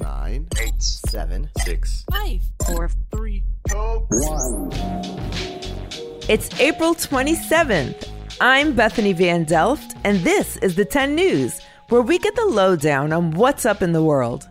nine, eight, seven, six, five, four, three, two, one. It's April 27th. I'm Bethany Van Delft, and this is the 10 News, where we get the lowdown on what's up in the world.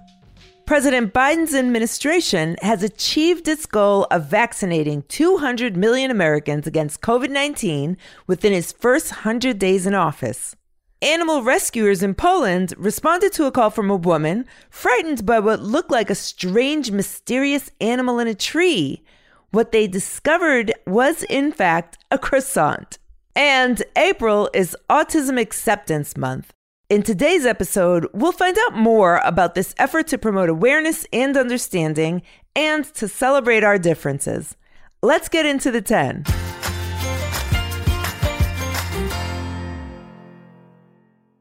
President Biden's administration has achieved its goal of vaccinating 200 million Americans against COVID 19 within his first 100 days in office. Animal rescuers in Poland responded to a call from a woman frightened by what looked like a strange, mysterious animal in a tree. What they discovered was, in fact, a croissant. And April is Autism Acceptance Month. In today's episode, we'll find out more about this effort to promote awareness and understanding and to celebrate our differences. Let's get into the 10.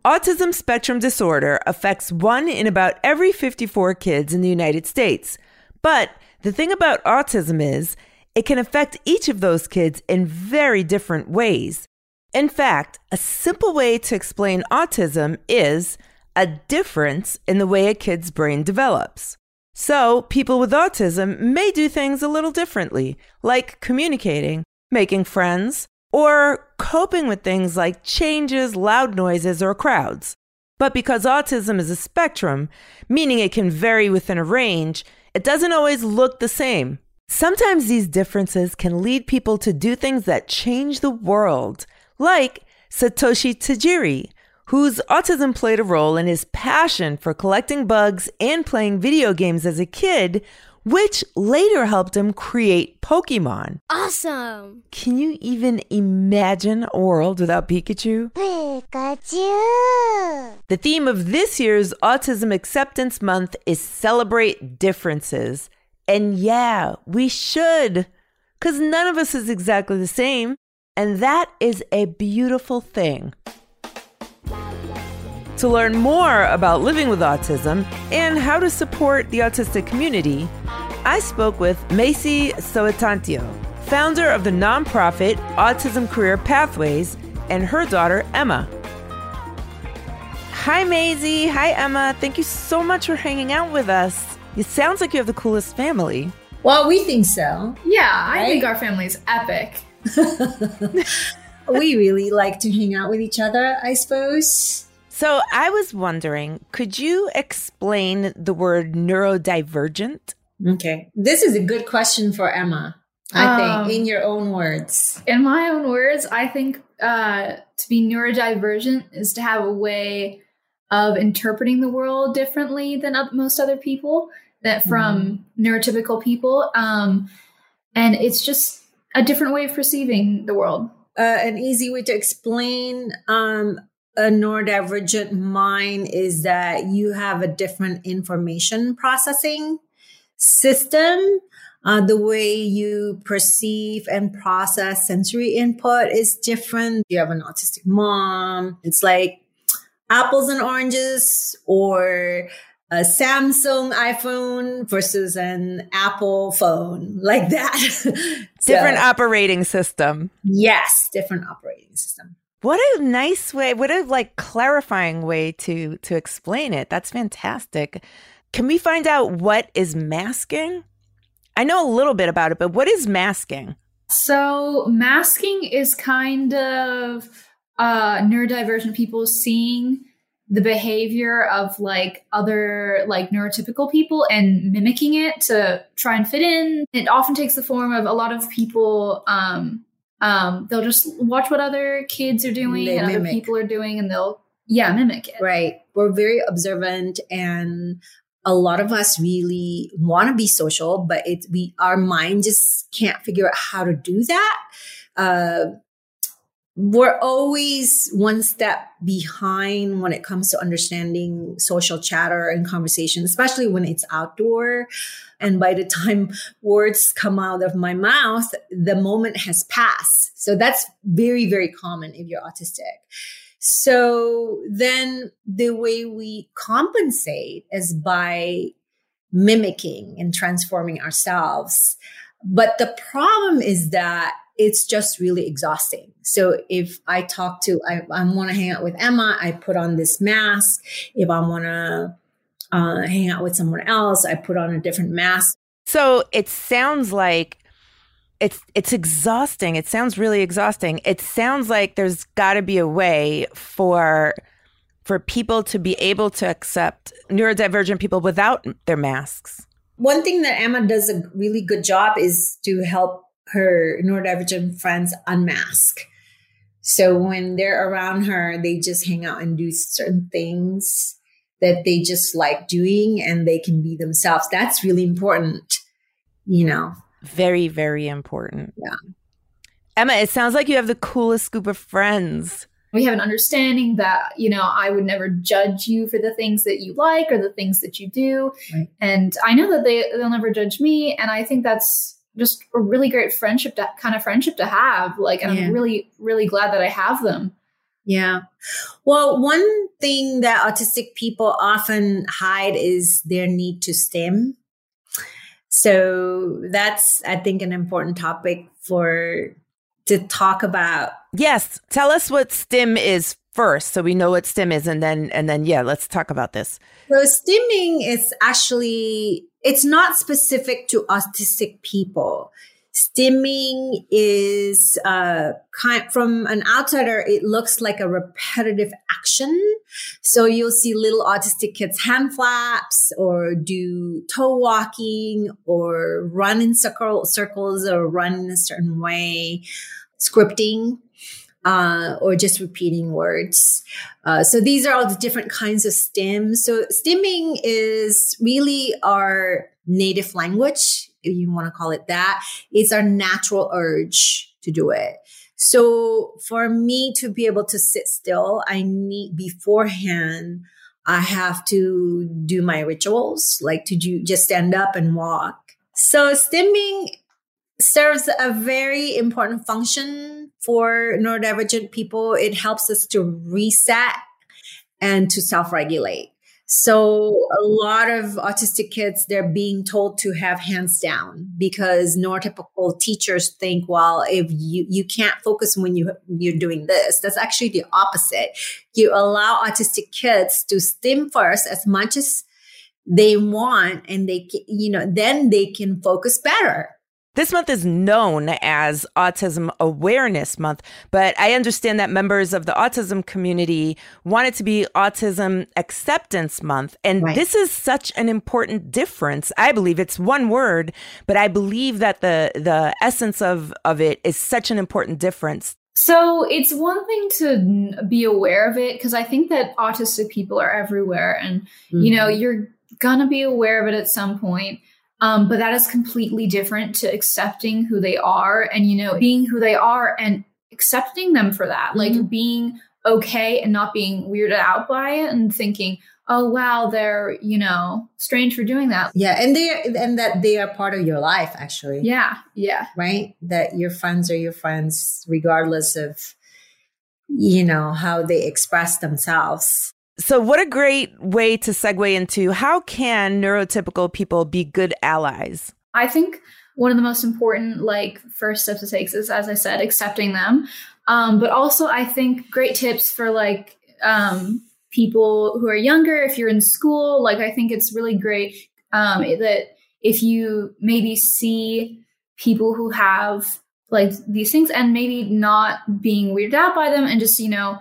Autism spectrum disorder affects one in about every 54 kids in the United States. But the thing about autism is, it can affect each of those kids in very different ways. In fact, a simple way to explain autism is a difference in the way a kid's brain develops. So, people with autism may do things a little differently, like communicating, making friends, or coping with things like changes, loud noises, or crowds. But because autism is a spectrum, meaning it can vary within a range, it doesn't always look the same. Sometimes these differences can lead people to do things that change the world, like Satoshi Tajiri, whose autism played a role in his passion for collecting bugs and playing video games as a kid, which later helped him create Pokemon. Awesome! Can you even imagine a world without Pikachu? Pikachu! The theme of this year's Autism Acceptance Month is Celebrate Differences. And yeah, we should, because none of us is exactly the same. And that is a beautiful thing. To learn more about living with autism and how to support the autistic community, I spoke with Macy Soetantio, founder of the nonprofit Autism Career Pathways, and her daughter, Emma. Hi, Maisie. Hi, Emma. Thank you so much for hanging out with us. It sounds like you have the coolest family. Well, we think so. Yeah, I think our family is epic. we really like to hang out with each other, I suppose. So I was wondering, could you explain the word neurodivergent? Okay. This is a good question for Emma, I Um, think, in your own words. In my own words, I think uh, to be neurodivergent is to have a way of interpreting the world differently than most other people, that from neurotypical people. Um, and it's just a different way of perceiving the world. Uh, an easy way to explain um, a neurodivergent mind is that you have a different information processing system. Uh, the way you perceive and process sensory input is different. You have an autistic mom. It's like apples and oranges or a Samsung iPhone versus an Apple phone, like that. So, Different operating system. yes, different operating system. What a nice way, what a like clarifying way to to explain it. That's fantastic. Can we find out what is masking? I know a little bit about it, but what is masking? So masking is kind of uh neurodivergent people seeing the behavior of like other like neurotypical people and mimicking it to try and fit in. It often takes the form of a lot of people um um they'll just watch what other kids are doing They and other people are doing and they'll yeah, mimic it. Right. We're very observant and a lot of us really want to be social, but it we our mind just can't figure out how to do that. Uh, we're always one step behind when it comes to understanding social chatter and conversation, especially when it's outdoor. And by the time words come out of my mouth, the moment has passed. So that's very, very common if you're autistic. So then the way we compensate is by mimicking and transforming ourselves. But the problem is that it's just really exhausting. So if I talk to, I, I want to hang out with Emma, I put on this mask. If I want to uh, hang out with someone else. I put on a different mask. So it sounds like it's it's exhausting. It sounds really exhausting. It sounds like there's got to be a way for for people to be able to accept neurodivergent people without their masks. One thing that Emma does a really good job is to help her neurodivergent friends unmask. So when they're around her, they just hang out and do certain things that they just like doing and they can be themselves. That's really important, you know. Very, very important. Yeah. Emma, it sounds like you have the coolest group of friends. We have an understanding that, you know, I would never judge you for the things that you like or the things that you do. Right. And I know that they, they'll never judge me. And I think that's just a really great friendship, to, kind of friendship to have. Like, and Yeah. I'm really, really glad that I have them. Yeah. Well, one thing that autistic people often hide is their need to stim. So that's, I think, an important topic for to talk about. Yes, tell us what stim is first, so we know what stim is, and then and then yeah, let's talk about this. So stimming is actually it's not specific to autistic people. Stimming is uh, kind from an outsider. It looks like a repetitive action. So you'll see little autistic kids hand flaps or do toe walking or run in circle, circles or run in a certain way, scripting uh, or just repeating words. Uh, so these are all the different kinds of stims. So stimming is really our native language, if you want to call it that. It's our natural urge to do it. So for me to be able to sit still, I need beforehand, I have to do my rituals, like to do, just stand up and walk. So stimming serves a very important function for neurodivergent people. It helps us to reset and to self regulate. So a lot of autistic kids, they're being told to have hands down because neurotypical teachers think, well, if you, you can't focus when you, you're doing this, that's actually the opposite. You allow autistic kids to stim first as much as they want and they, you know, then they can focus better. This month is known as Autism Awareness Month, but I understand that members of the autism community want it to be Autism Acceptance Month. And Right. this is such an important difference. I believe it's one word, but I believe that the the essence of, of it is such an important difference. So it's one thing to be aware of it because I think that autistic people are everywhere and you mm-hmm. know you're gonna be aware of it at some point um, but that is completely different to accepting who they are and you know being who they are and accepting them for that like Mhm. being okay and not being weirded out by it and thinking oh wow they're you know strange for doing that Yeah, and they and that they are part of your life actually. yeah yeah Right? That your friends are your friends regardless of you know how they express themselves. So what a great way to segue into how can neurotypical people be good allies? I think one of the most important like first steps to take is as I said, accepting them. Um, but also I think great tips for like um, people who are younger, if you're in school, like I think it's really great um, that if you maybe see people who have like these things and maybe not being weirded out by them and just, you know,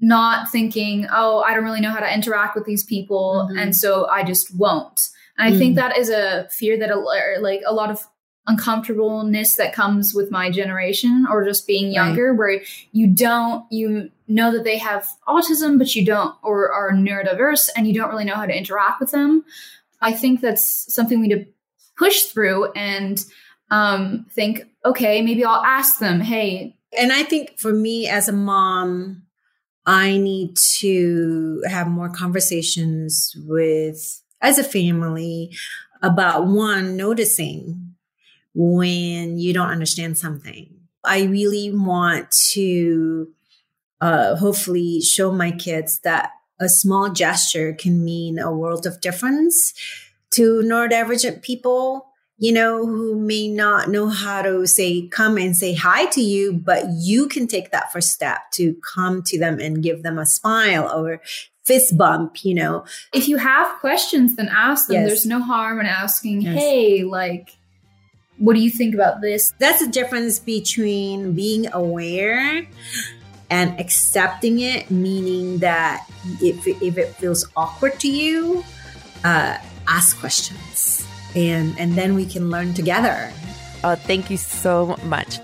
not thinking, oh, I don't really know how to interact with these people, Mhm. and so I just won't. And I think that is a fear that a, like a lot of uncomfortableness that comes with my generation or just being younger, where you don't you know that they have autism, but you don't or are neurodiverse, and you don't really know how to interact with them. I think that's something we need to push through and um, think, okay, maybe I'll ask them, hey, And I think for me as a mom, I need to have more conversations with, as a family, about one, noticing when you don't understand something. I really want to uh, hopefully show my kids that a small gesture can mean a world of difference to neurodivergent people you know, who may not know how to say, come and say hi to you, but you can take that first step to come to them and give them a smile or fist bump, you know. If you have questions, then ask them. Yes. There's no harm in asking, yes. hey, like, what do you think about this? That's the difference between being aware and accepting it, meaning that if, if it feels awkward to you, uh, ask questions and, and then we can learn together. Oh, thank you so much.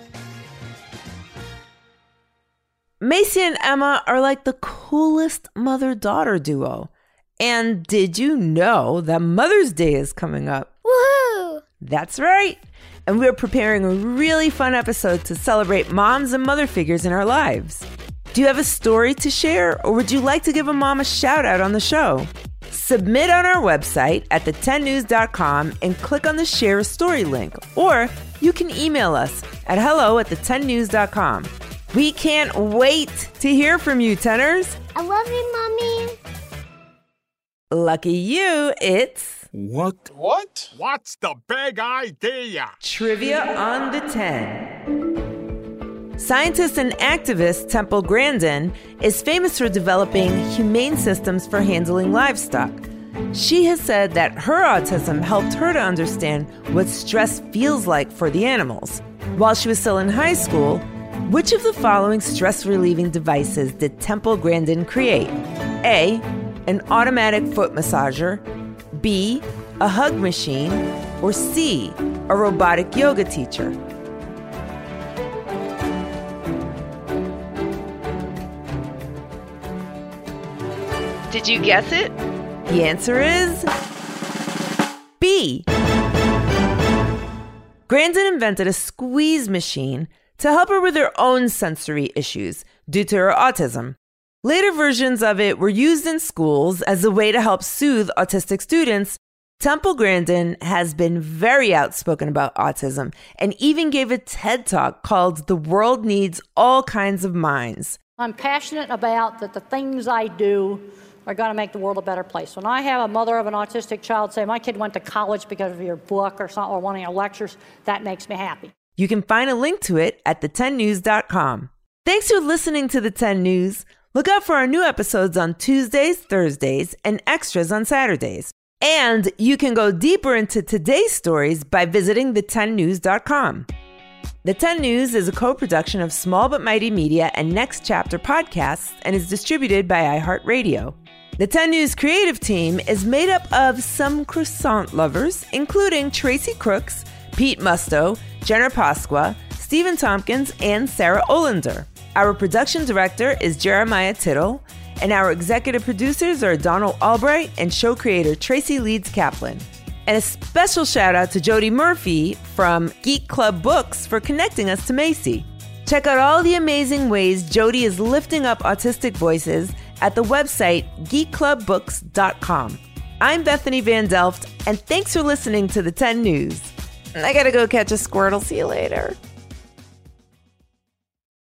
Macy and Emma are like the coolest mother daughter duo. And did you know that Mother's Day is coming up? Woohoo! That's right. And we're preparing a really fun episode to celebrate moms and mother figures in our lives. Do you have a story to share, or would you like to give a mom a shout out on the show? Submit on our website at the10news.com and click on the share a story link, or you can email us at hello at the10news.com. We can't wait to hear from you, tenors. I love you, Mommy. Lucky you, it's. What? What? What's the big idea? Trivia on the 10. Scientist and activist Temple Grandin is famous for developing humane systems for handling livestock. She has said that her autism helped her to understand what stress feels like for the animals. While she was still in high school, which of the following stress relieving devices did Temple Grandin create? A. An automatic foot massager, B. A hug machine, or C. A robotic yoga teacher? Did you guess it? The answer is B. Grandin invented a squeeze machine to help her with her own sensory issues due to her autism. Later versions of it were used in schools as a way to help soothe autistic students. Temple Grandin has been very outspoken about autism and even gave a TED talk called The World Needs All Kinds of Minds. I'm passionate about that the things I do are going to make the world a better place. When I have a mother of an autistic child say, My kid went to college because of your book or, some, or one of your lectures, that makes me happy. You can find a link to it at the10news.com. Thanks for listening to the 10 News. Look out for our new episodes on Tuesdays, Thursdays, and extras on Saturdays. And you can go deeper into today's stories by visiting the10news.com. The 10 News is a co production of Small But Mighty Media and Next Chapter podcasts and is distributed by iHeartRadio. The 10 News creative team is made up of some croissant lovers, including Tracy Crooks, Pete Musto, Jenna Pasqua, Stephen Tompkins, and Sarah Olander. Our production director is Jeremiah Tittle, and our executive producers are Donald Albright and show creator Tracy Leeds Kaplan. And a special shout out to Jody Murphy from Geek Club Books for connecting us to Macy. Check out all the amazing ways Jody is lifting up autistic voices at the website geekclubbooks.com. I'm Bethany Van Delft, and thanks for listening to the 10 News. I gotta go catch a squirtle. See you later.